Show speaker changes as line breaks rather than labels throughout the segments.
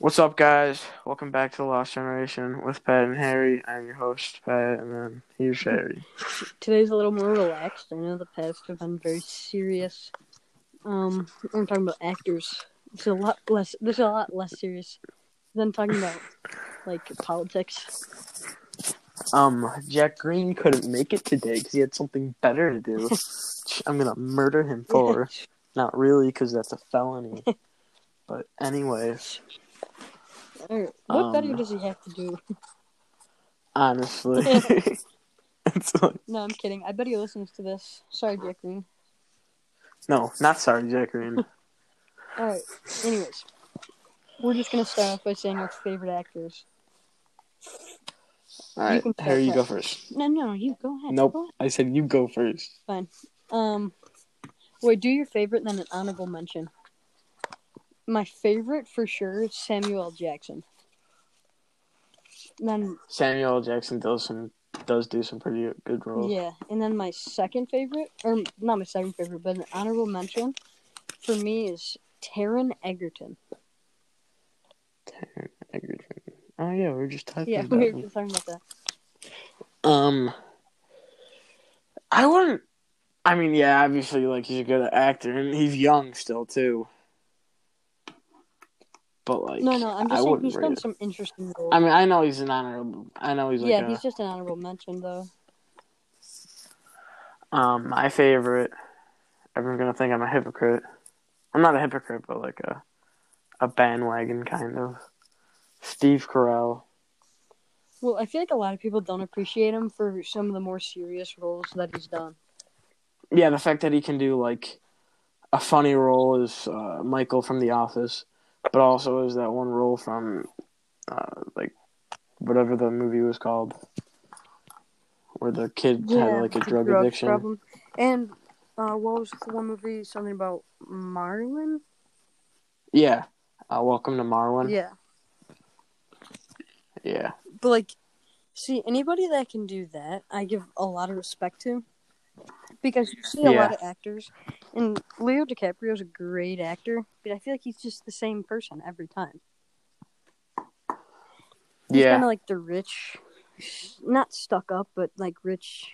What's up, guys? Welcome back to the Lost Generation with Pat and Harry. I'm your host, Pat, and then here's Harry.
Today's a little more relaxed. I know the past have been very serious. Um, we're talking about actors. It's a lot less. This is a lot less serious than talking about like politics.
Um, Jack Green couldn't make it today because he had something better to do. I'm gonna murder him for. Not really, because that's a felony. But anyways,
What
Um,
better does he have to do?
honestly, like
No, I'm kidding. I bet he listens to this. Sorry, Jack Green.
no, not sorry, Jack Green.
All right. Anyways, we're just gonna start off by saying our favorite actors.
All right,
can
Harry, you go first.
No, no, you go ahead.
Nope,
Go
I said you go first.
Fine. Um, wait. Do your favorite, then an honorable mention. My favorite for sure is Samuel. Jackson. Then
Samuel Jackson does some does do some pretty good roles.
yeah, and then my second favorite, or not my second favorite, but an honorable mention for me is Taron Egerton.
Taron Egerton. Oh yeah, we were just talking
Yeah,
about
we were just talking about that.
Um, I wouldn't. I mean, yeah, obviously, like he's a good actor, and he's young still too. But like,
No, no, I'm
I
just saying he's done some interesting roles.
I mean, I know he's an honorable. I know he's like
yeah,
a,
he's just an honorable mention though.
um my favorite. Everyone's gonna think I'm a hypocrite. I'm not a hypocrite, but like a a bandwagon kind of. Steve Carell.
Well, I feel like a lot of people don't appreciate him for some of the more serious roles that he's done.
Yeah, the fact that he can do like a funny role is uh, Michael from The Office, but also is that one role from uh, like whatever the movie was called, where the kid had like a
the
drug, addiction.
problem. And uh, what was the one movie? Something about Marlon?
Yeah, uh, Welcome to Marwen.
Yeah,
yeah,
but like, see, anybody that can do that, I give a lot of respect to, because you see a
Yeah.
lot of actors, and Leo DiCaprio's a great actor, but I feel like he's just the same person every time. He's
yeah.
kind of like the rich, not stuck up, but like rich.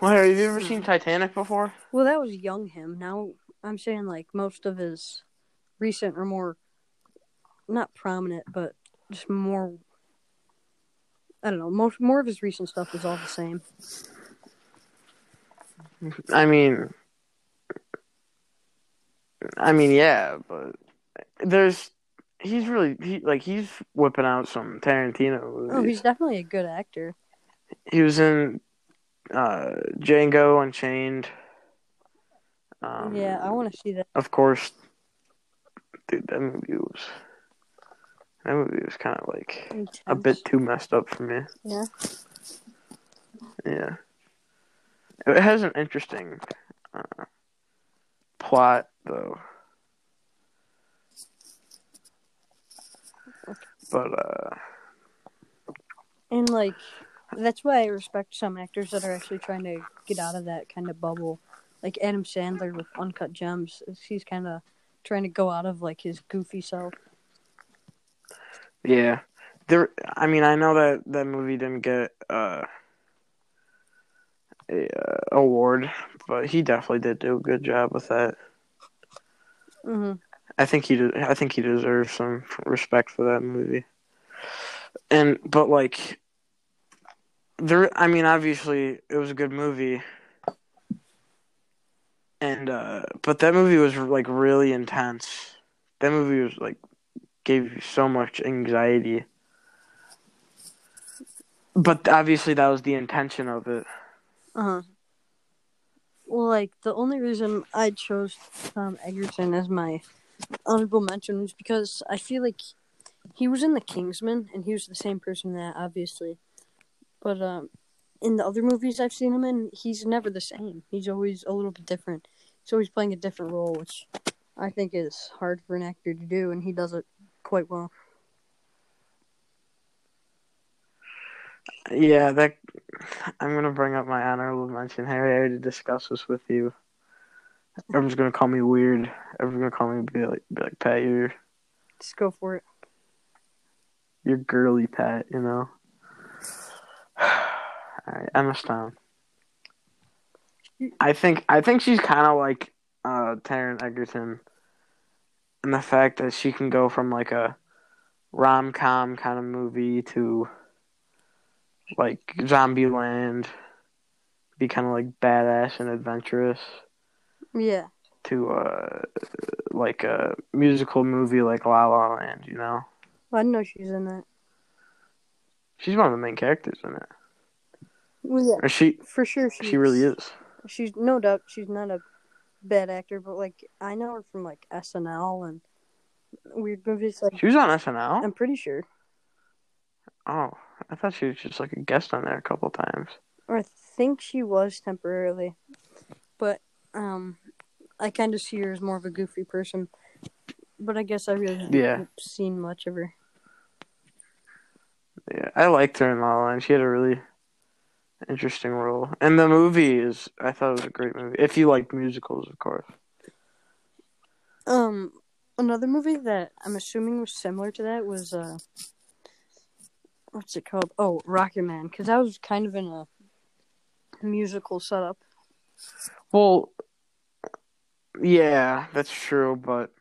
Well, have you ever seen Titanic before?
Well, that was young him. Now I'm saying like most of his recent or more, not prominent, but just more. I don't know. Most more of his recent stuff is all the same.
I mean, I mean, yeah, but there's he's really he like he's whipping out some Tarantino movies.
Oh, he's definitely a good actor.
He was in uh, Django Unchained. Um,
yeah, I want to see that.
Of course, dude, that movie was that movie was kind of like a bit too messed up for me.
Yeah.
Yeah, it has an interesting uh, plot though. But uh,
And like, that's why I respect some actors that are actually trying to get out of that kind of bubble. Like Adam Sandler with Uncut Gems, he's kind of trying to go out of like his goofy self.
yeah, there. I mean, I know that that movie didn't get uh, uh, award, but he definitely did do a good job with that.
hmm
I think he de- I think he deserves some respect for that movie. And but like there I mean obviously it was a good movie. And uh but that movie was like really intense. That movie was like gave you so much anxiety. But obviously that was the intention of it.
Uh huh. Well, like the only reason I chose Taron Egerton as my honorable mention was because I feel like he was in The Kingsman, and he was the same person that, obviously. But um, in the other movies I've seen him in, he's never the same. He's always a little bit different. He's always playing a different role, which I think is hard for an actor to do, and he does it quite well.
Yeah, that I'm gonna bring up my honorable mention. Harry, I already discussed this with you. Everyone's gonna call me weird. Everyone's gonna call me be like, be like Pat, you're
Let's go for it.
Your girly Pat, you know. All right, Emma Stone. I think I think she's kind of like uh, Taron Egerton, in the fact that she can go from like a rom com kind of movie to like Zombieland, be kind of like badass and adventurous,
Yeah.
to uh like a musical movie like La La Land. You know,
I didn't know she's in that.
she's one of the main characters in it.
Well, yeah,
Or she
for sure. She's,
she really is.
She's no doubt she's not a bad actor, but like I know her from like SNL and weird movies. Like
She was on SNL.
I'm pretty sure,
Oh, I thought she was just like a guest on there a couple times.
or I think she was temporarily, but um, I kind of see her as more of a goofy person. But I guess I really haven't
Yeah.
seen much of her.
Yeah, I liked her in La La Land. She had a really interesting role, and the movie is. I thought it was a great movie. If you like musicals, of course.
Um, another movie that I'm assuming was similar to that was uh, what's it called? Oh, Rocket Man, because that was kind of in a musical setup.
Well, yeah, that's true, but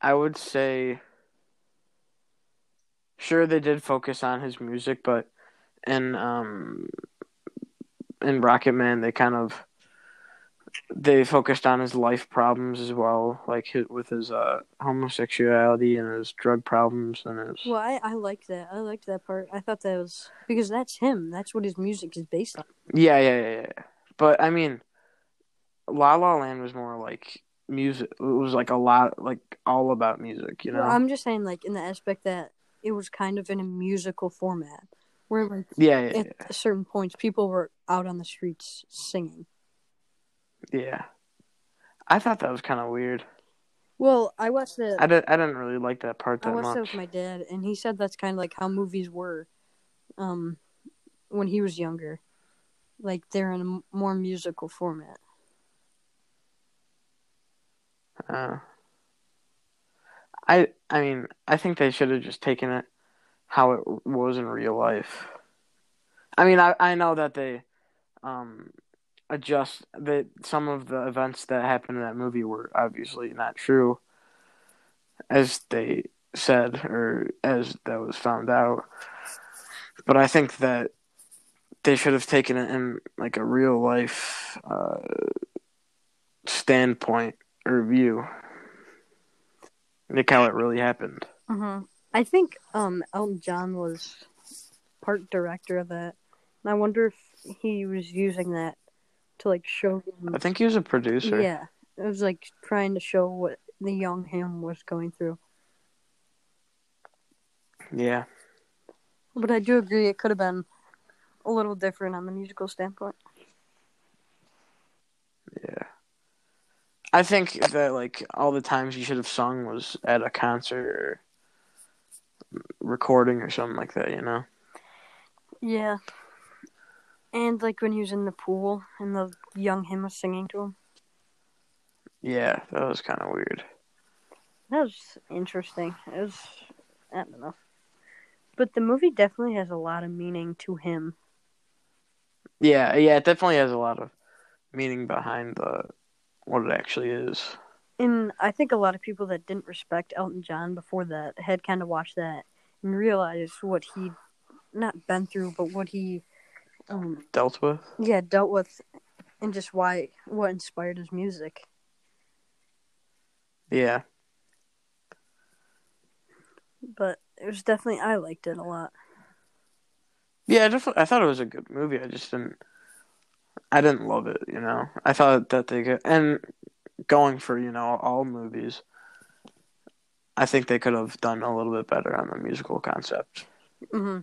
I would say, sure, they did focus on his music, but in um, in Rocket Man, they kind of they focused on his life problems as well, like his, with his uh, homosexuality and his drug problems and his.
Well, I, I liked that. I liked that part. I thought that was because that's him. That's what his music is based on.
Yeah, yeah, yeah, yeah. But I mean, La La Land was more like music. It was like a lot, like all about music, you know.
Well, I'm just saying, like in the aspect that it was kind of in a musical format, where like
yeah, yeah,
at certain points people were out on the streets singing.
Yeah. I thought that was kind of weird.
Well, I watched the
I didn't, I didn't really like that part
I watched
much.
that with my dad, and he said that's kind of like how movies were, um, when he was younger, like they're in a more musical format.
Uh, I, I mean, I think they should have just taken it how it was in real life. I mean, I, I know that they, um, adjust that some of the events that happened in that movie were obviously not true, as they said or as that was found out. But I think that they should have taken it in like a real life uh, standpoint or view, like how it really happened.
Mm-hmm. I think um Elton John was part director of that, and I wonder if he was using that to like show.
I think he was a producer.
Yeah, it was like trying to show what the young him was going through.
Yeah.
But I do agree it could have been a little different on the musical standpoint.
Yeah. I think that like all the times you should have sung was at a concert or recording or something like that, you know.
Yeah. And like when he was in the pool and the young him was singing to him.
Yeah, that was kind of weird.
That was interesting. It was I don't know. But the movie definitely has a lot of meaning to him.
Yeah, yeah, it definitely has a lot of meaning behind the what it actually is.
And I think a lot of people that didn't respect Elton John before that had kind of watched that and realized what he'd not been through, but what he um
Dealt with.
yeah, dealt with and just why what inspired his music.
Yeah.
But it was definitely I liked it a lot.
Yeah, I definitely. I thought it was a good movie. I just didn't. I didn't love it. You know, I thought that they could, and going for you know all movies. I think they could have done a little bit better on the musical concept,
hmm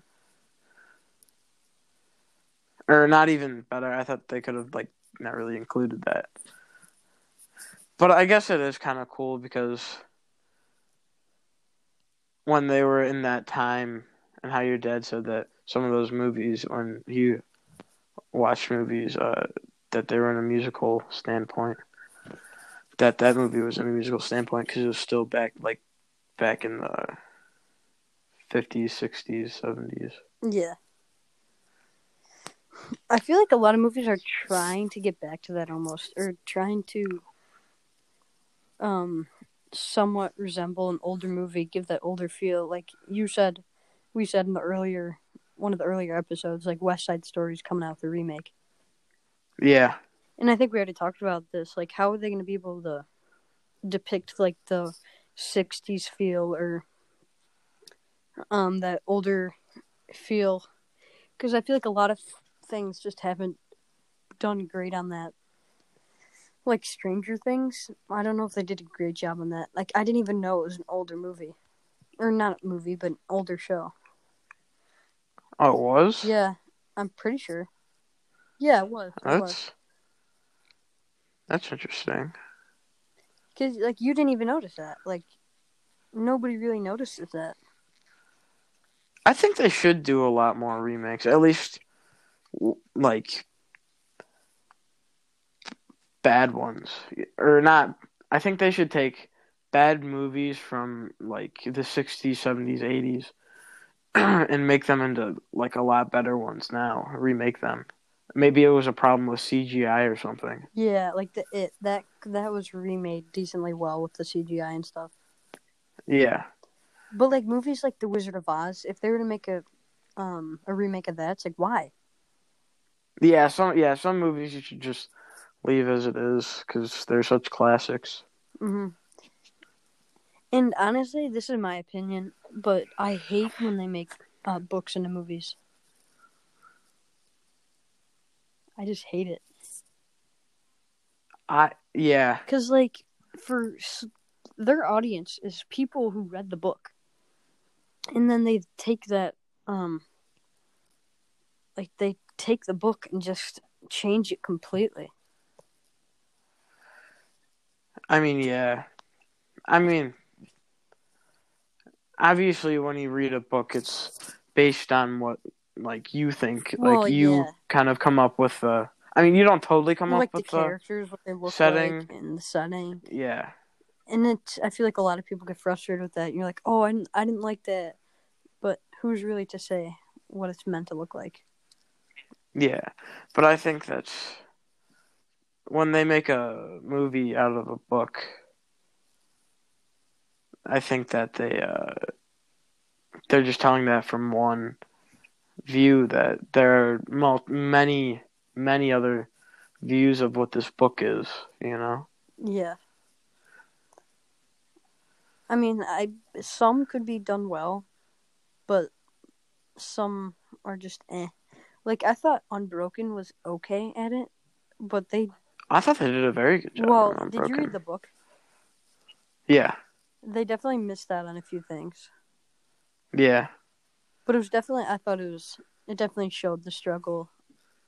or not even better. I thought they could have like not really included that. But I guess it is kind of cool because when they were in that time, and how your dad said that some of those movies when you watched movies uh, that they were in a musical standpoint that that movie was in a musical standpoint because it was still back like back in the fifties, sixties, seventies.
Yeah. I feel like a lot of movies are trying to get back to that almost, or trying to um somewhat resemble an older movie, give that older feel. Like you said, we said in the earlier one of the earlier episodes, like West Side Story's coming out with a remake.
Yeah,
And I think we already talked about this. Like, how are they going to be able to depict like the '60s feel or um that older feel? Because I feel like a lot of things just haven't done great on that. Like Stranger Things, I don't know if they did a great job on that. Like, I didn't even know it was an older movie, or not a movie, but an older show.
oh, it was.
Yeah, I'm pretty sure. Yeah, it was. It was.
that's that's interesting.
Because like you didn't even notice that. Like nobody really notices that.
I think they should do a lot more remakes. At least, like, bad ones. Or not. I think they should take bad movies from, like, the 60s, 70s, 80s and make them into, like, a lot better ones now. Remake them. Maybe it was a problem with CGI or something.
Yeah, like the it that that was remade decently well with the CGI and stuff.
Yeah.
But like movies like The Wizard of Oz, if they were to make a um a remake of that, it's like why?
Yeah, some yeah, some movies you should just leave as it is because they're such classics.
hmm And honestly, this is my opinion, but I hate when they make uh, books into movies. I just hate it.
I yeah,
Because, like, for their audience is people who read the book. And then they take that, um, like, they take the book and just change it completely.
I mean yeah, I mean obviously when you read a book, it's based on what like you think,
Well,
like you
yeah.
kind of come up with the. I mean, you don't totally come
like
up with the
characters, what they look
setting.
like, and the setting.
yeah.
And it, I feel like a lot of people get frustrated with that. You're like, oh, I didn't, I didn't like that. But who's really to say what it's meant to look like?
Yeah, but I think that when they make a movie out of a book. I think that they uh, they're just telling that from one view that there are mul- many many other views of what this book is. You know.
Yeah. I mean, I some could be done well, but some are just eh. Like I thought Unbroken was okay at it, but they
I thought they did a very good job.
well, did you read the book?
Yeah,
They definitely missed out on a few things,
yeah,
but it was definitely I thought it was it definitely showed the struggle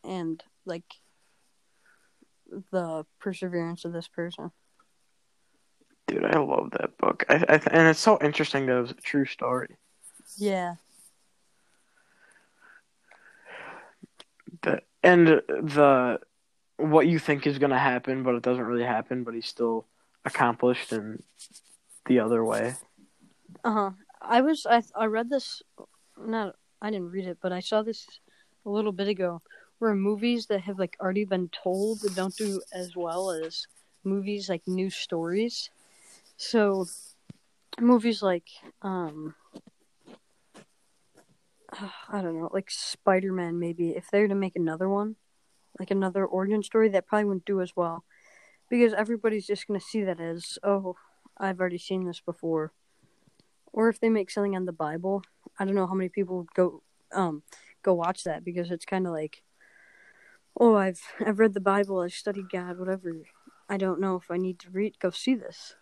and like the perseverance of this person.
dude, I love that book. I, I and it's so interesting that it was a true story.
Yeah.
The and the what you think is going to happen, but it doesn't really happen. But he's still accomplished in the other way.
Uh huh. I was I I read this, not I didn't read it, but I saw this a little bit ago, where movies that have like already been told don't do as well as movies like new stories. So, movies like um, I don't know, like Spider Man maybe if they were to make another one, like another origin story, that probably wouldn't do as well, because everybody's just gonna see that as oh, I've already seen this before or if they make something on the Bible, I don't know how many people would go um go watch that because it's kind of like, oh, I've I've read the Bible, I've studied God, whatever. I don't know if I need to read go see this.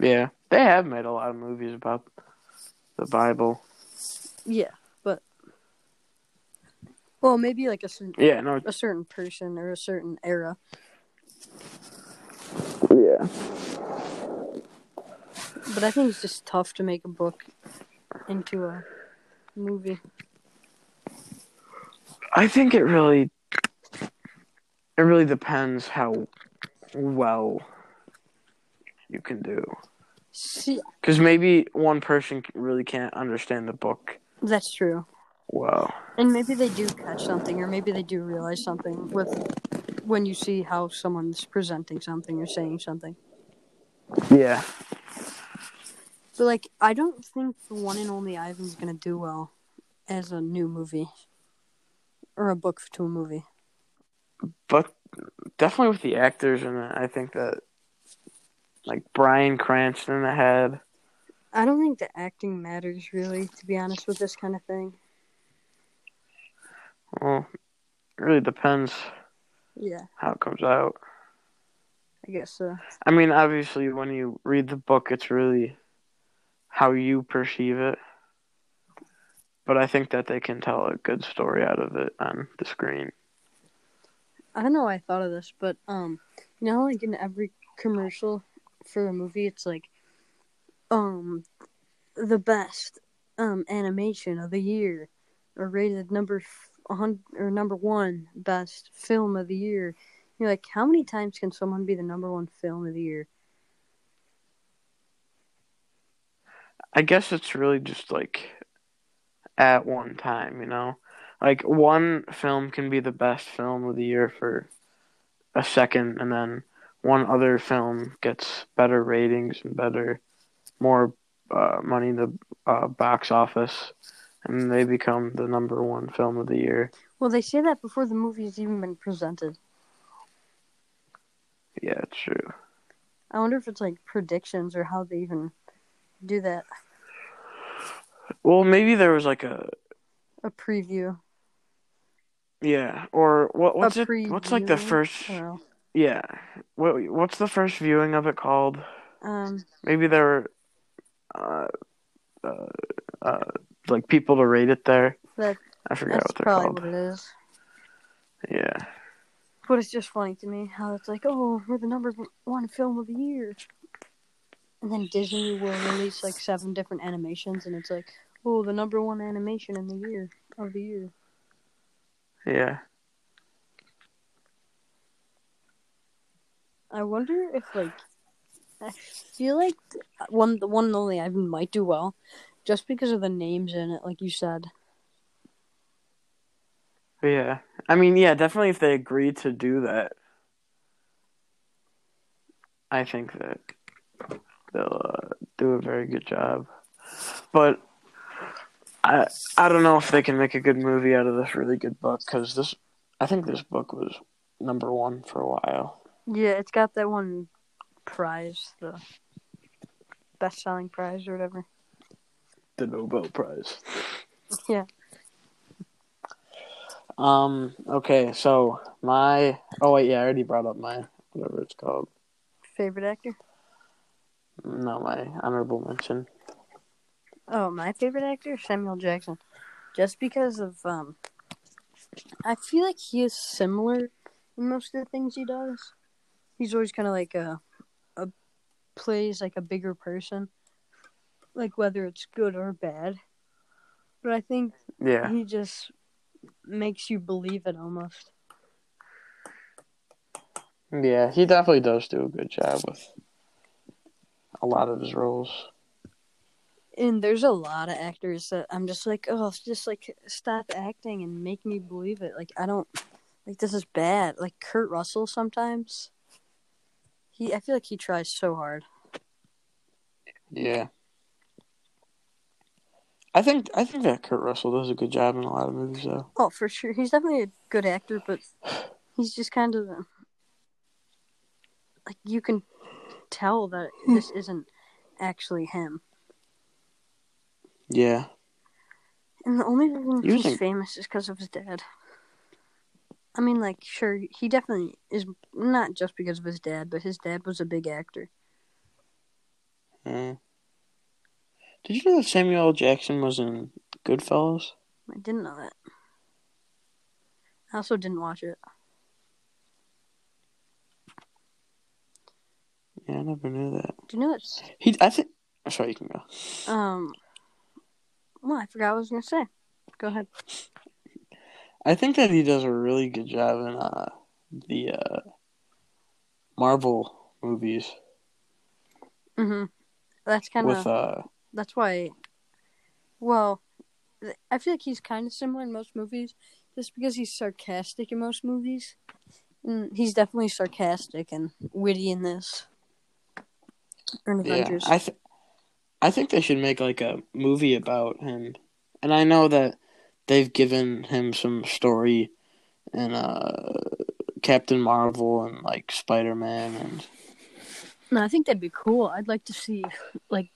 Yeah, they have made a lot of movies about the Bible.
Yeah, but well, maybe like a certain
Yeah, no,
a certain person or a certain era.
yeah,
But I think it's just tough to make a book into a movie.
I think it really, it really depends how well you can do.
See,
Because maybe one person really can't understand the book
that's true.
Wow.
And maybe they do catch something, or maybe they do realize something with when you see how someone's presenting something or saying something.
Yeah.
But like, I don't think the one and only Ivan's gonna do well as a new movie or a book to a movie.
But definitely with the actors in it, I think that like Bryan Cranston had
I don't think the acting matters really, to be honest, with this kind of thing.
well, it really depends
Yeah,
how it comes out.
I guess so.
I mean, obviously, when you read the book, it's really how you perceive it. But I think that they can tell a good story out of it on the screen.
I don't know why I thought of this, but um, you know, like in every commercial for a movie, it's like, um, the best um animation of the year, or rated number f- or number one best film of the year. You're like, how many times can someone be the number one film of the year?
I guess it's really just like at one time, you know? Like one film can be the best film of the year for a second, and then one other film gets better ratings and better, more uh, money in the uh, box office, and they become the number one film of the year.
Well, they say that before the movie's even been presented.
Yeah, true.
I wonder if it's like predictions or how they even do that.
Well, maybe there was like a
A preview.
yeah, or what? What's it? What's like the first?
I don't know.
Yeah, what? What's the first viewing of it called?
Um,
Maybe there were, uh, uh, uh, like people to rate it there.
That-
I forgot
that's
what they're
probably
called.
what it is.
Yeah,
But it's just funny to me how it's like, oh, we're the number one film of the year. And then Disney will release like seven different animations, and it's like, oh, the number one animation in the year of the year.
yeah.
I wonder if like, I feel like one the one and only Ivan might do well, just because of the names in it, like you said.
Yeah. I mean, yeah, definitely if they agree to do that, I think that they'll uh, do a very good job. But I I don't know if they can make a good movie out of this really good book cuz this I think this book was number 1 for a while.
Yeah, it's got that one prize, the best selling prize or whatever.
The Nobel Prize.
Yeah.
Um okay, so my Oh wait, yeah, I already brought up my whatever it's called.
Favorite actor?
Not my honorable mention.
Oh, my favorite actor, Samuel Jackson. Just because of um I feel like he is similar in most of the things he does. He's always kind of like a plays like a bigger person. Like whether it's good or bad. But I think
Yeah.
he just makes you believe it almost.
Yeah, he definitely does do a good job with a lot of his roles.
And there's a lot of actors that I'm just like, oh, just like stop acting and make me believe it. Like I don't like this is bad. Like Kurt Russell sometimes. He I feel like he tries so hard.
Yeah. I think I think that Kurt Russell does a good job in a lot of movies though.
Oh, for sure. He's definitely a good actor, but he's just kind of like you can tell that hmm. this isn't actually him.
Yeah.
And the only reason
You
he's
think-
famous is because of his dad. I mean, like, sure, he definitely is not just because of his dad, but his dad was a big actor.
Mm. Did you know that Samuel L. Jackson was in Goodfellas?
I didn't know that. I also didn't watch it.
Yeah, I never knew that.
Do you know that?
He, I think. oh, Sorry, you can go.
Um, well, I forgot what I was gonna say. Go ahead.
I think that he does a really good job in uh, the uh, Marvel movies.
hmm That's kind of
uh
that's why. Well, I feel like he's kind of similar in most movies, just because he's sarcastic in most movies. And he's definitely sarcastic and witty in this. In
yeah. I th- I think they should make like a movie about him. And I know that they've given him some story in uh Captain Marvel and like Spider-Man and
No, I think that'd be cool. I'd like to see like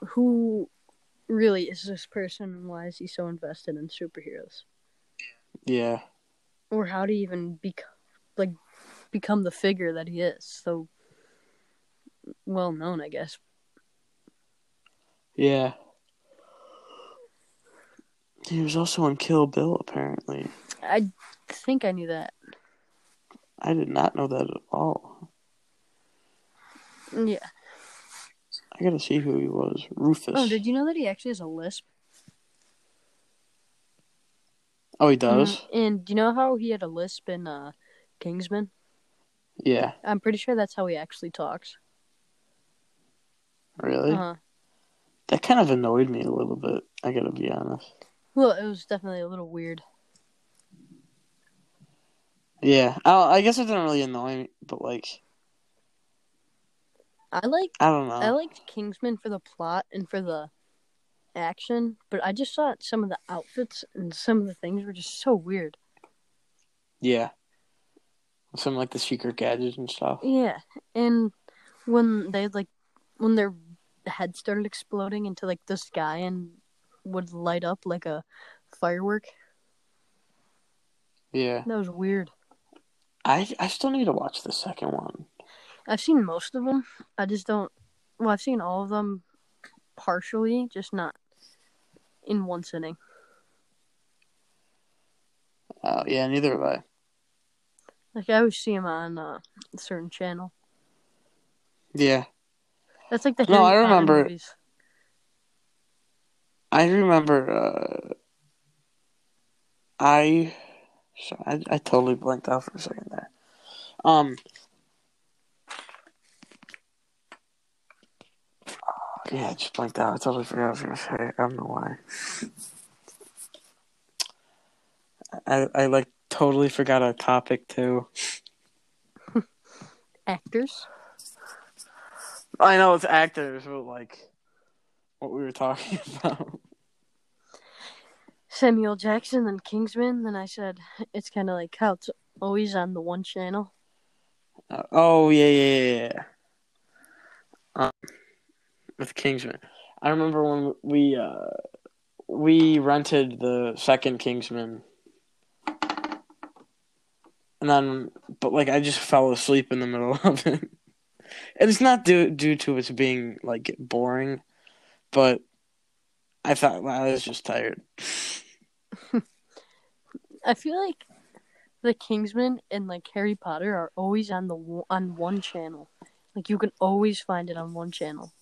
who really is this person and why is he so invested in superheroes?
yeah.
Or how to even bec- like become the figure that he is. So well known, I guess.
Yeah. He was also in Kill Bill apparently.
I think I knew that.
I did not know that at all.
Yeah.
I gotta see who he was. Rufus.
Oh, did you know that he actually has a lisp?
Oh, he does?
Mhm. And do you know how he had a lisp in uh, Kingsman?
Yeah.
I'm pretty sure that's how he actually talks.
Really?
Uh-huh.
That kind of annoyed me a little bit. I gotta be honest.
Well, it was definitely a little weird.
Yeah. I, I guess it didn't really annoy me, but like,
I like
I don't know.
I liked Kingsman for the plot and for the action, but I just thought some of the outfits and some of the things were just so weird.
yeah. Some like the secret gadgets and stuff.
Yeah, and when they like when their head started exploding into like the sky and would light up like a firework,
Yeah.
that was weird.
I I still need to watch the second one.
I've seen most of them. I just don't. Well, I've seen all of them partially, just not in one sitting.
Uh, yeah, neither have I.
Like I always see them on uh, a certain channel.
Yeah.
That's like the
No,
Harry
I remember-
movies.
I remember. Uh, I, sorry, I I totally blanked out for a second there. Um. Yeah, I just blanked out. I totally forgot what I was gonna say. I don't know why. I I like totally forgot our topic too.
Actors.
I know it's actors, but like what we were talking about.
Samuel Jackson and Kingsman. Then I said it's kind of like how it's always on the one channel.
Uh, oh yeah, yeah, yeah, yeah. Um, with Kingsman, I remember when we uh we rented the second Kingsman, and then but like I just fell asleep in the middle of it. And it's not due due to it being like boring, but I thought well, I was just tired.
I feel like the Kingsman and like Harry Potter are always on the on one channel. Like you can always find it on one channel.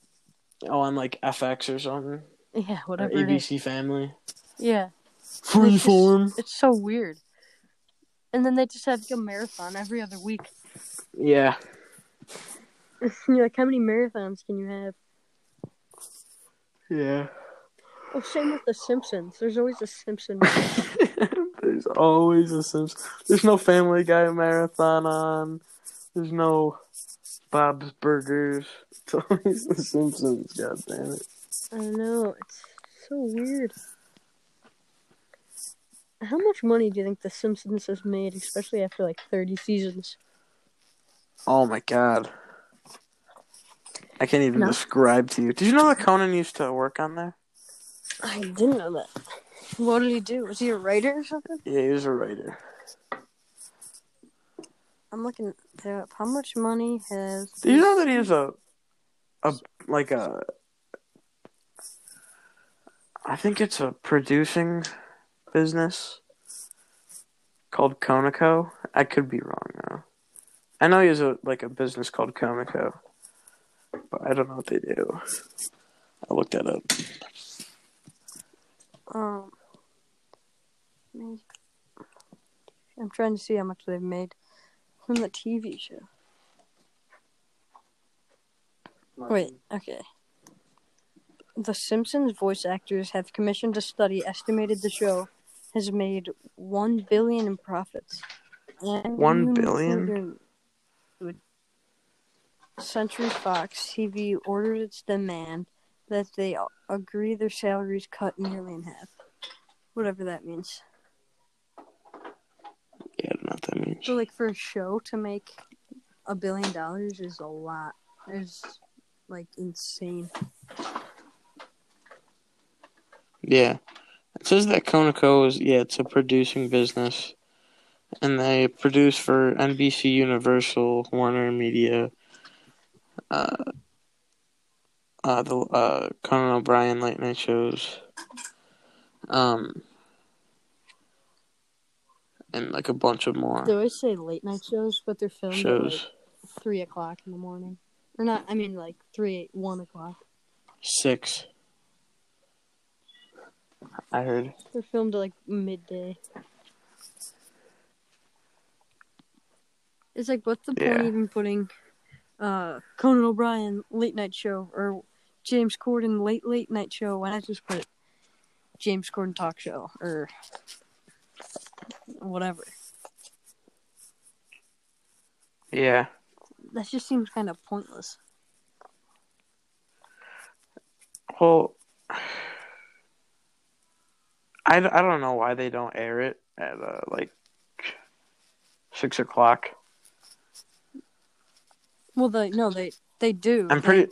Oh, on like FX or something,
Yeah,
or
whatever is.
ABC Family,
Yeah,
Freeform.
it's so weird. And then they just have like a marathon every other week.
Yeah.
You're like, how many marathons can you have?
Yeah.
Oh, same with The Simpsons. There's always a Simpson.
There's always a Simpsons. There's no Family Guy marathon on. There's no Bob's Burgers. It's always the Simpsons. God damn it.
I don't know it's so weird. How much money do you think The Simpsons has made, especially after like 30 seasons?
Oh my god. I can't even
No.
describe to you. Did you know that Conan used to work on there?
I didn't know that. What did he do? Was he a writer or something?
Yeah, he was a writer.
I'm looking up. How much money has?
Do you know that he has a, a like a, I think it's a producing business called Conaco. I could be wrong though. I know he has a like a business called Conaco, but I don't know what they do. I looked that up.
Um, I'm trying to see how much they've made from the TV show. Wait, okay. the Simpsons voice actors have commissioned a study estimated the show has made one billion in profits. And
One billion?
Century Fox TV ordered its demand that they agree their salaries cut nearly in half. Whatever that means.
Yeah, I don't know what that means.
So, like, for a show to make a billion dollars is a lot. It's, like, insane.
Yeah. It says that Conaco is yeah, it's a producing business. And they produce for NBC Universal, Warner Media, uh uh the uh Conan O'Brien late night shows. Um and like a bunch of more
They always say late night shows, but they're filmed at, like,
shows.
3 o'clock in the morning. Or not, I mean, like, 3, 1 o'clock.
Six. I heard.
They're filmed at, like, midday. It's like, what's the point
Yeah.
even putting uh, Conan O'Brien late night show or James Corden late late night show? Why not just put James Corden talk show or whatever?
Yeah.
That just seems kind of pointless.
Well, I, I don't know why they don't air it at uh, like six o'clock.
Well, they no, they they do.
I'm pretty.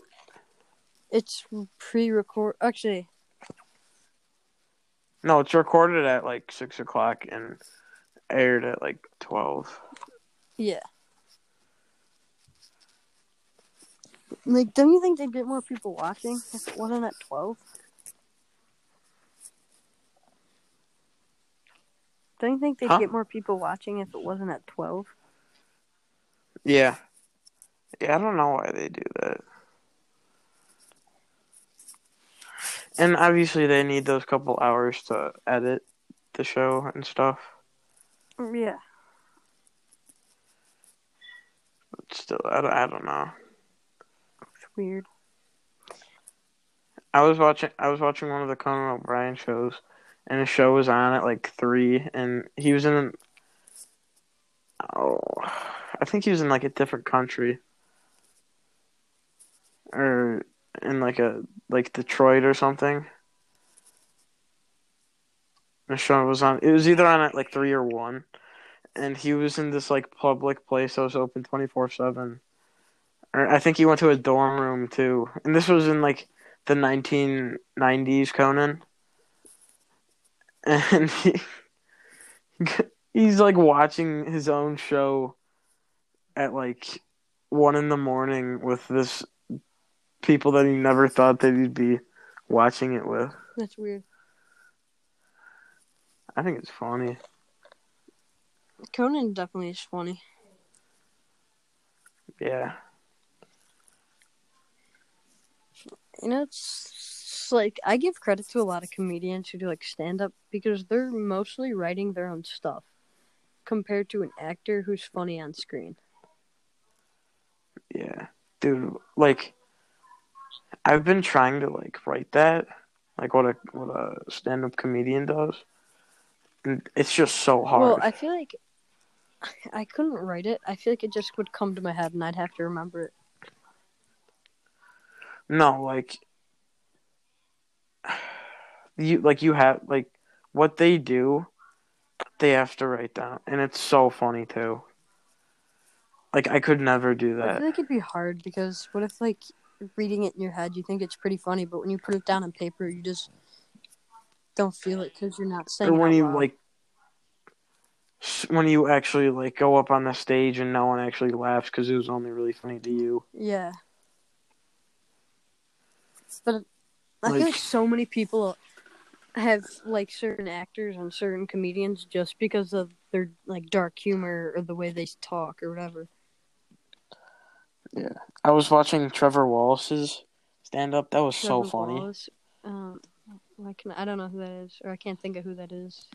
It's pre-record. Actually,
No, it's recorded at like six o'clock and aired at like twelve.
yeah. Like, don't you think they'd get more people watching if it wasn't at twelve? Don't you think they'd
Huh?
get more people watching if it wasn't at twelve?
Yeah. Yeah, I don't know why they do that. And obviously, they need those couple hours to edit the show and stuff.
Yeah.
But still, I don't, I don't know.
It's weird.
I was watching. I was watching one of the Conan O'Brien shows, and the show was on at like three, and he was in. Oh, I think he was in like a different country, or in like a like Detroit or something. Show was on. It was either on at like three or one, and he was in this like public place that was open twenty four seven. Or I think he went to a dorm room too, and this was in like the 1990s Conan. And he, he's like watching his own show at like one in the morning with this people that he never thought that he'd be watching it with.
That's weird.
I think it's funny.
Conan definitely is funny.
Yeah.
You know, it's, it's like I give credit to a lot of comedians who do like stand up because they're mostly writing their own stuff compared to an actor who's funny on screen.
Yeah. Dude, like I've been trying to like write that, like what a what a stand-up comedian does. And it's just so hard.
Well, I feel like I couldn't write it. I feel like it just would come to my head and I'd have to remember it.
No, like you like you have like what they do, they have to write down, and it's so funny too. Like I could never do that.
I feel like it'd be hard because what if like reading it in your head you think it's pretty funny, but when you put it down on paper you just don't feel it because you're not saying.
Or when you like when you actually like go up on the stage and no one actually laughs because it was only really funny to you.
Yeah. But I feel
Like-
like so many people have like certain actors and certain comedians just because of their like dark humor or the way they talk or whatever.
I was watching Trevor Wallace's stand up. That was so funny.
Wallace, Um, I can I don't know who that is, or I can't think of who that is.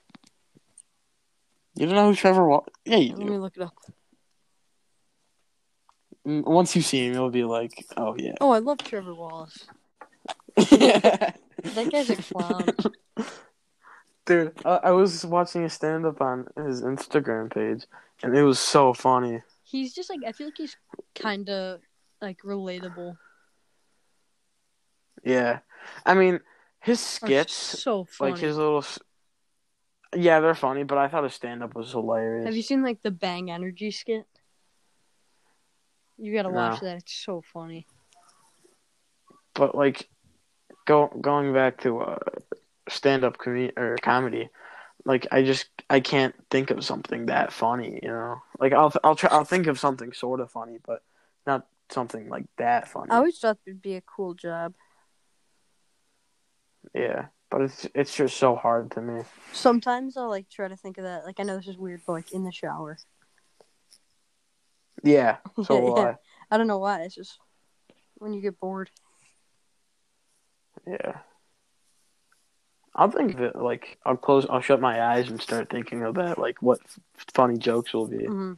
You don't know who Trevor Wallace? Yeah, you
Let me look it up.
Mm, Once you see him, you'll be like, "Oh yeah."
Oh, I love Trevor Wallace. That guy's a clown.
Dude, I, I was watching a stand up on his Instagram page, and it was so funny.
He's just like I feel like he's kind of like relatable.
Yeah, I mean, his skits,
so funny.
like his little, yeah, they're funny. But I thought his stand up was hilarious.
Have you seen like the Bang Energy skit? You gotta watch that. It's so funny.
But like, go going back to uh, stand up com- or comedy, like I just I can't think of something that funny. You know, like I'll I'll try I'll think of something sort of funny, but not something like that funny.
I always thought it'd be a cool job.
Yeah, but it's it's just so hard to me.
Sometimes I'll like try to think of that. Like I know this is weird, but like in the shower.
Yeah, so
Yeah. I don't know why. It's just when you get bored.
Yeah. I'll think of it like I'll close. I'll shut my eyes and start thinking of that. Like what f- funny jokes will be.
hmm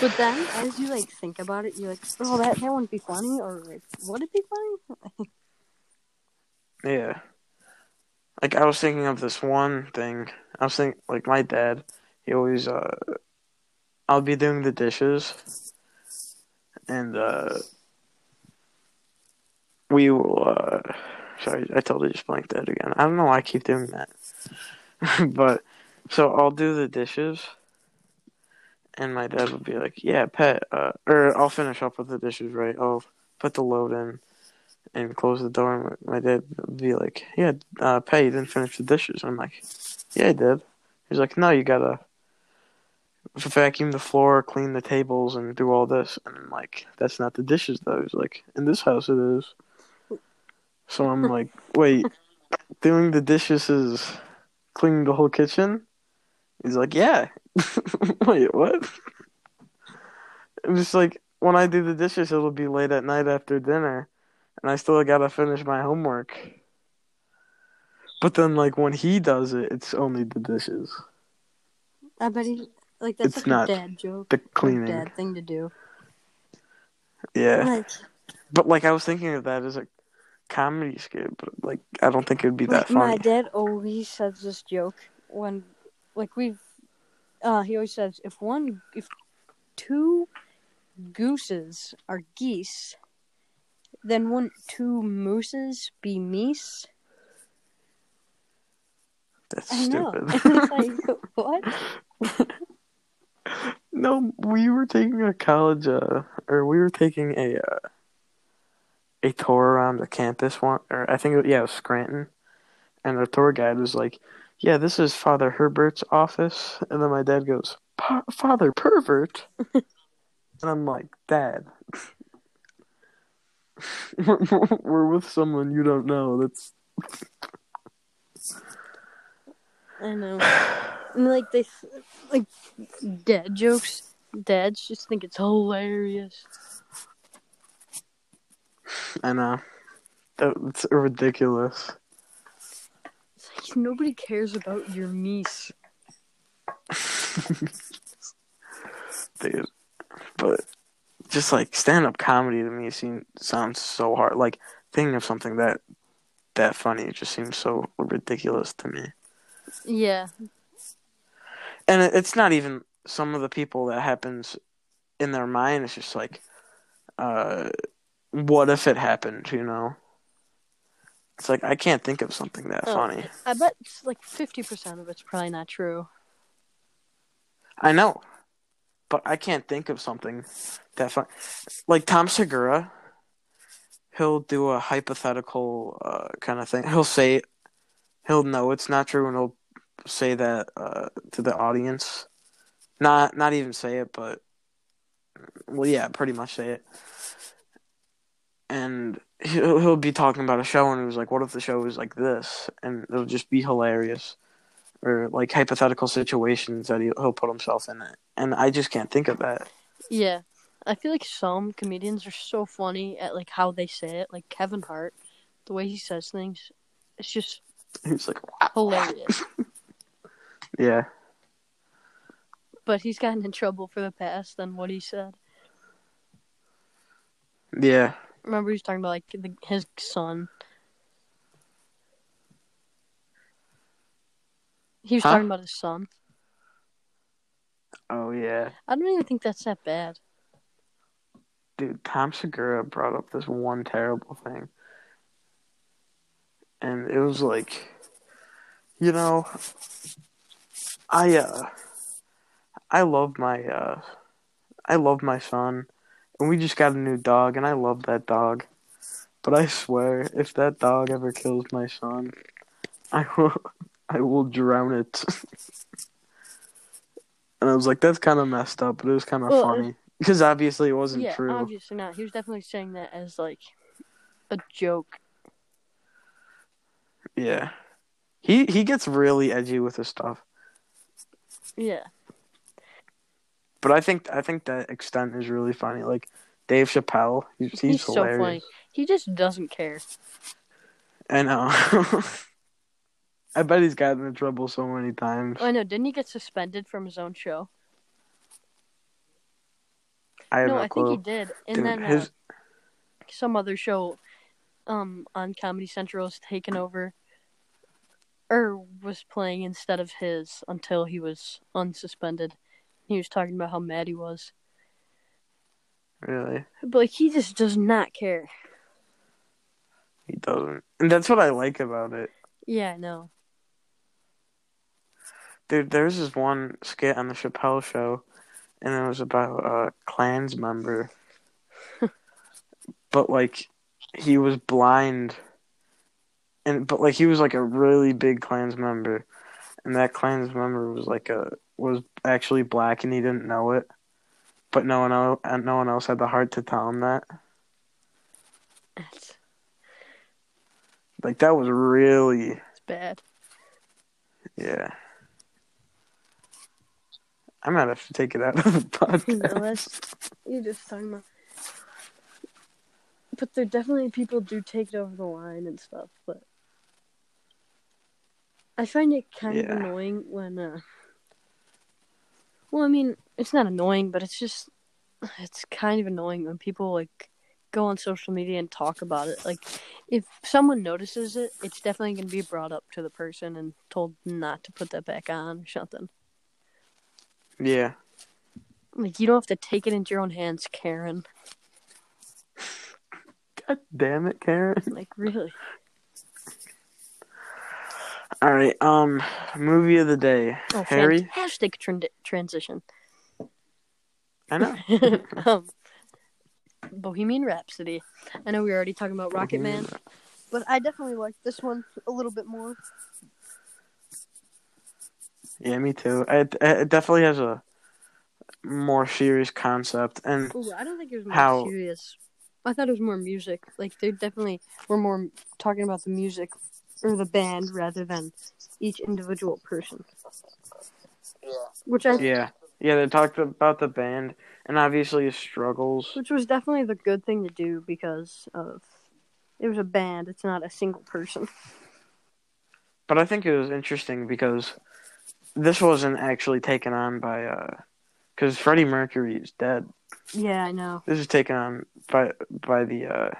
But then, as you like think about it, you're like, "Oh, that that wouldn't be funny," or like, "Would it be funny?"
Yeah. Like I was thinking of this one thing. I was thinking like my dad. He always uh. I'll be doing the dishes, and uh. We will. uh Sorry, I totally just blanked that again. I don't know why I keep doing that. but so I'll do the dishes, and my dad would be like, "Yeah, pet," uh, or I'll finish up with the dishes. Right? I'll put the load in, and close the door. And my dad would be like, "Yeah, uh, pet, you didn't finish the dishes." I'm like, "Yeah, I did." He's like, "No, you gotta vacuum the floor, clean the tables, and do all this." And I'm like, "That's not the dishes, though." He's like, "In this house, it is." So I'm like, "Wait, doing the dishes is cleaning the whole kitchen?" He's like, "Yeah." Wait, what? It was like when I do the dishes, it'll be late at night after dinner, and I still gotta finish my homework. But then, like when he does it, it's only the dishes,
I bet he like that's
It's
like
not
a dad joke,
the cleaning.
dad thing to do.
Yeah,
Like,
but like I was thinking of that as a comedy skit, but like I don't think it'd be that
like, my dad always says this joke when, like we've, uh, he always says if one if two gooses are geese, then wouldn't two mooses be meese?
That's
I
stupid.
Like, what?
no, we were taking a college, uh, or we were taking a uh, a tour around the campus one, or I think it, yeah, it was Scranton, and the tour guide was like, "Yeah, this is Father Herbert's office," and then my dad goes, "Father pervert," and I'm like, "Dad." we're, we're with someone you don't know. That's
I know. And like they, like dad jokes. Dads just think it's hilarious.
I know. That's ridiculous.
It's like nobody cares about your niece.
Dude. But just like stand up comedy to me seems sounds so hard. Like thinking of something that that funny it just seems so ridiculous to me.
Yeah,
And it's not even some of the people that happens in their mind. It's just like, uh, what if it happened? You know. It's like I can't think of something that
Oh.
funny.
I bet it's like fifty percent of it's probably not true.
I know, but I can't think of something that fun. Like Tom Segura, he'll do a hypothetical uh, kind of thing. He'll say, he'll know it's not true, and he'll say that uh, to the audience. Not not even say it, but well, yeah, pretty much say it. And he'll he'll be talking about a show, and he was like, "What if the show was like this?" And it'll just be hilarious or like hypothetical situations that he, he'll put himself in it. And I just can't think of that.
Yeah, I feel like some comedians are so funny at like how they say it. Like Kevin Hart, the way he says things, it's just
He's like,
hilarious.
yeah,
but he's gotten in trouble for the past than what he said.
yeah.
Remember he was talking about like the, his son. He was
Huh?
talking about his son.
Oh yeah,
I don't even think that's that bad.
dude. Tom Segura brought up this one terrible thing, and it was like, you know, I uh, I love my uh, I love my son, and we just got a new dog, and I love that dog. But I swear, if that dog ever kills my son, I will, I will drown it. and I was like, that's kind of messed up, but it was kind of
Well,
funny because obviously it wasn't
yeah,
true.
obviously not. He was definitely saying that as like a joke.
Yeah, he he gets really edgy with his stuff,
Yeah.
But I think I think that extent is really funny. Like Dave Chappelle, he's, he's,
He's so funny. He just doesn't care.
I know. I bet he's gotten in trouble so many times.
I know. Didn't he get suspended from his own show?
I
no,
no,
I think he did. And
Dude,
then uh,
his
some other show um on Comedy Central was taken over or was playing instead of his until he was unsuspended. He was talking about how mad he was.
really
But like he just does not care.
he doesn't, and that's what I like about it.
Yeah, I know.
Dude, there's this one skit on the Chappelle show, and it was about a Klans member. but like, he was blind, and but like he was like a really big Klans member, and that Klans member was like a was actually black, and he didn't know it. But no one else, and no one else had the heart to tell him that.
It's,
Like that was really,
it's bad.
yeah. I might have to take it out of the podcast.
No, that's you're just talking about. But there definitely people do take it over the line and stuff. But I find it kind of annoying when. uh Well, I mean, it's not annoying, but it's just it's kind of annoying when people like go on social media and talk about it. Like, if someone notices it, it's definitely going to be brought up to the person and told not to put that back on or something.
Yeah.
Like, you don't have to take it into your own hands, Karen.
God damn it, Karen.
Like, really.
All right. Um, movie of the day.
Oh,
Harry.
fantastic tran- transition.
I know.
um, Bohemian Rhapsody. I know we were already talking about Rocket Man, but I definitely like this one a little bit more.
Yeah, me too. It, it definitely has a more serious concept, and
Ooh, I don't think it was more
How-
serious. I thought it was more music. Like they definitely were more talking about the music or the band rather than each individual person. Yeah. Which I
yeah, yeah, they talked about the band and obviously his struggles.
which was definitely the good thing to do because of it was a band, it's not a single person.
But I think it was interesting because this wasn't actually taken on by uh, because Freddie Mercury is dead.
Yeah, I know.
This is taken on by by the uh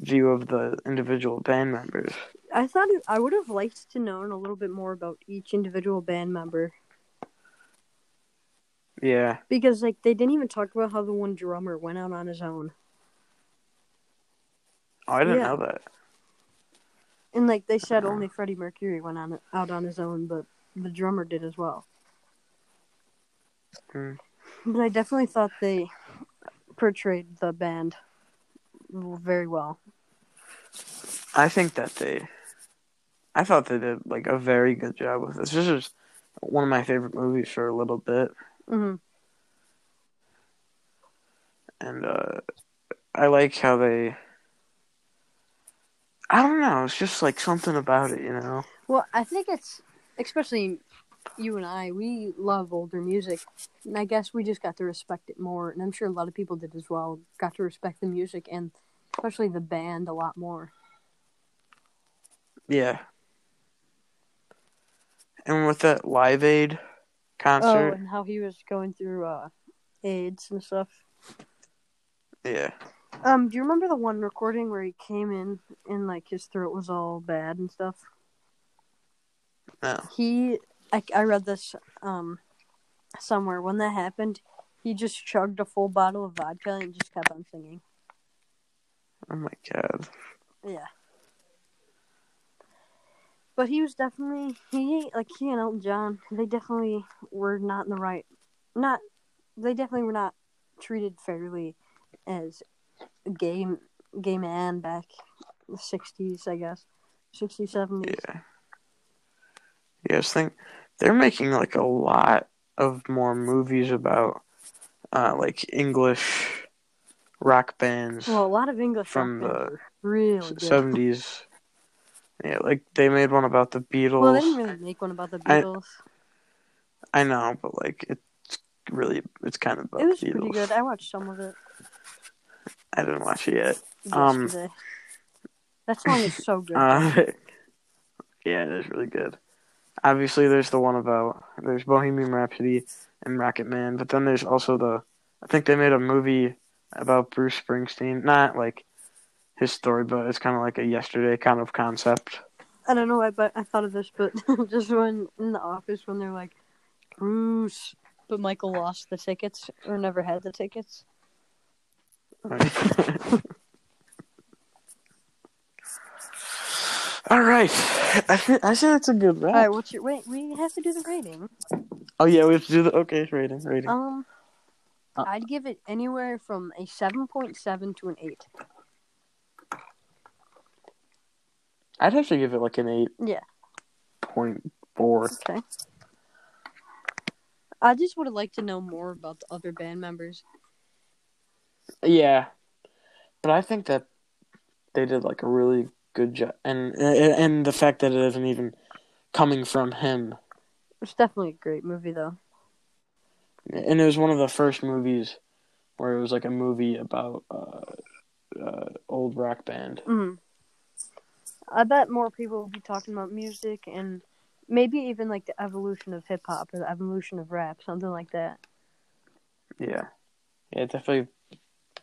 view of the individual band members.
I thought it, I would have liked to know a little bit more about each individual band member
Yeah,
because like they didn't even talk about how the one drummer went out on his own.
oh, I didn't
Yeah.
know that.
And like they said only Freddie Mercury went on out on his own, but the drummer did as well.
Hmm.
But I definitely thought they portrayed the band very well.
I think that they, I thought they did like a very good job with this. This is one of my favorite movies for a little bit,
hmm
and uh, I like how they. I don't know. It's just like something about it, you know.
Well, I think it's especially you and I. We love older music, and I guess we just got to respect it more. And I'm sure a lot of people did as well. Got to respect the music and especially the band a lot more.
Yeah. And with that Live Aid concert.
Oh, and how he was going through uh, AIDS and stuff.
yeah,
Um, do you remember the one recording where he came in and like his throat was all bad and stuff?
No.
He, I, I read this um somewhere when that happened. He just chugged a full bottle of vodka and just kept on singing.
Oh my god.
Yeah. But he was definitely he like he and Elton John. They definitely were not in the right. Not they definitely were not treated fairly as a gay gay man back in the sixties, I guess, sixties, seventies.
Yeah. Yeah, I was think they're making like a lot of more movies about uh like English rock bands
Well, a lot of English
From the
really
seventies. Yeah, like they made one about the Beatles.
Well, they didn't really make one about the Beatles.
I know, but like it's really it's kind of about
it was
Beatles.
pretty good. I watched some of it
I didn't watch it yet. Um,
that song is so good.
Uh, yeah, it is really good. Obviously, there's the one about there's Bohemian Rhapsody and Rocket Man, but then there's also the I think they made a movie about Bruce Springsteen. Not like his story, but it's kind of like a yesterday kind of concept.
I don't know why, but I thought of this, but just when in the office when they're like, Bruce, but Michael lost the tickets or never had the tickets.
All right, I think, I said it's a good rap.
All right, what's your wait? We have to do the rating.
Oh yeah, we have to do the okay rating rating.
Um,
Uh,
I'd give it anywhere from a seven point seven to an eight.
I'd actually give it like an eight
Yeah.
point four.
Okay. I just would have liked to know more about the other band members.
Yeah, but I think that they did like a really good job, and and the fact that it isn't even coming from him,
It's definitely a great movie, though.
and it was one of the first movies where it was like a movie about uh, uh old rock band.
hmm I bet more people will be talking about music and maybe even like the evolution of hip hop or the evolution of rap, something like that.
Yeah, yeah, it definitely.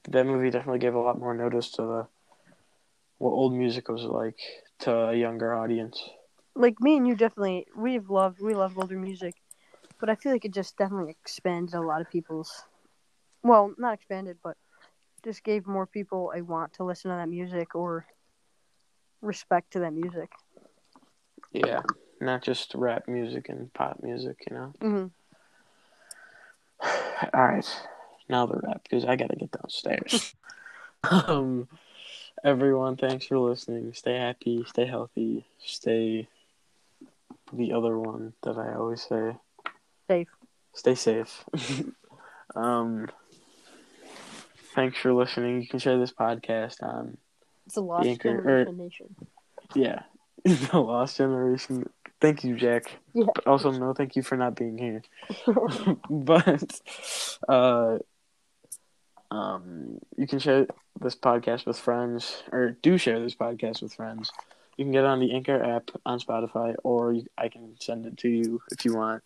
That movie definitely gave a lot more notice to the what old music was like to a younger audience.
Like me and you, definitely we've loved we love older music, but I feel like it just definitely expanded a lot of people's. Well, not expanded, but just gave more people a want to listen to that music or respect to that music.
Yeah, not just rap music and pop music, you know.
hmm
All right, now the rap because I gotta get downstairs. um, everyone, thanks for listening. Stay happy, stay healthy, stay. The other one that I always say,
Safe.
stay safe. um, thanks for listening. You can share this podcast on
It's a lost
Anchor-
generation nation.
yeah, the Lost Generation. Thank you, Jack.
Yeah.
But also, no, thank you for not being here. but uh um you can share this podcast with friends or do share this podcast with friends you can get it on the anchor app on spotify or you, i can send it to you if you want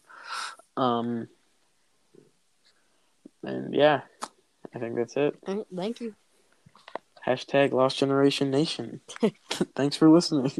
um and yeah i think that's it
Thank you.
Hashtag lost generation nation. Thanks for listening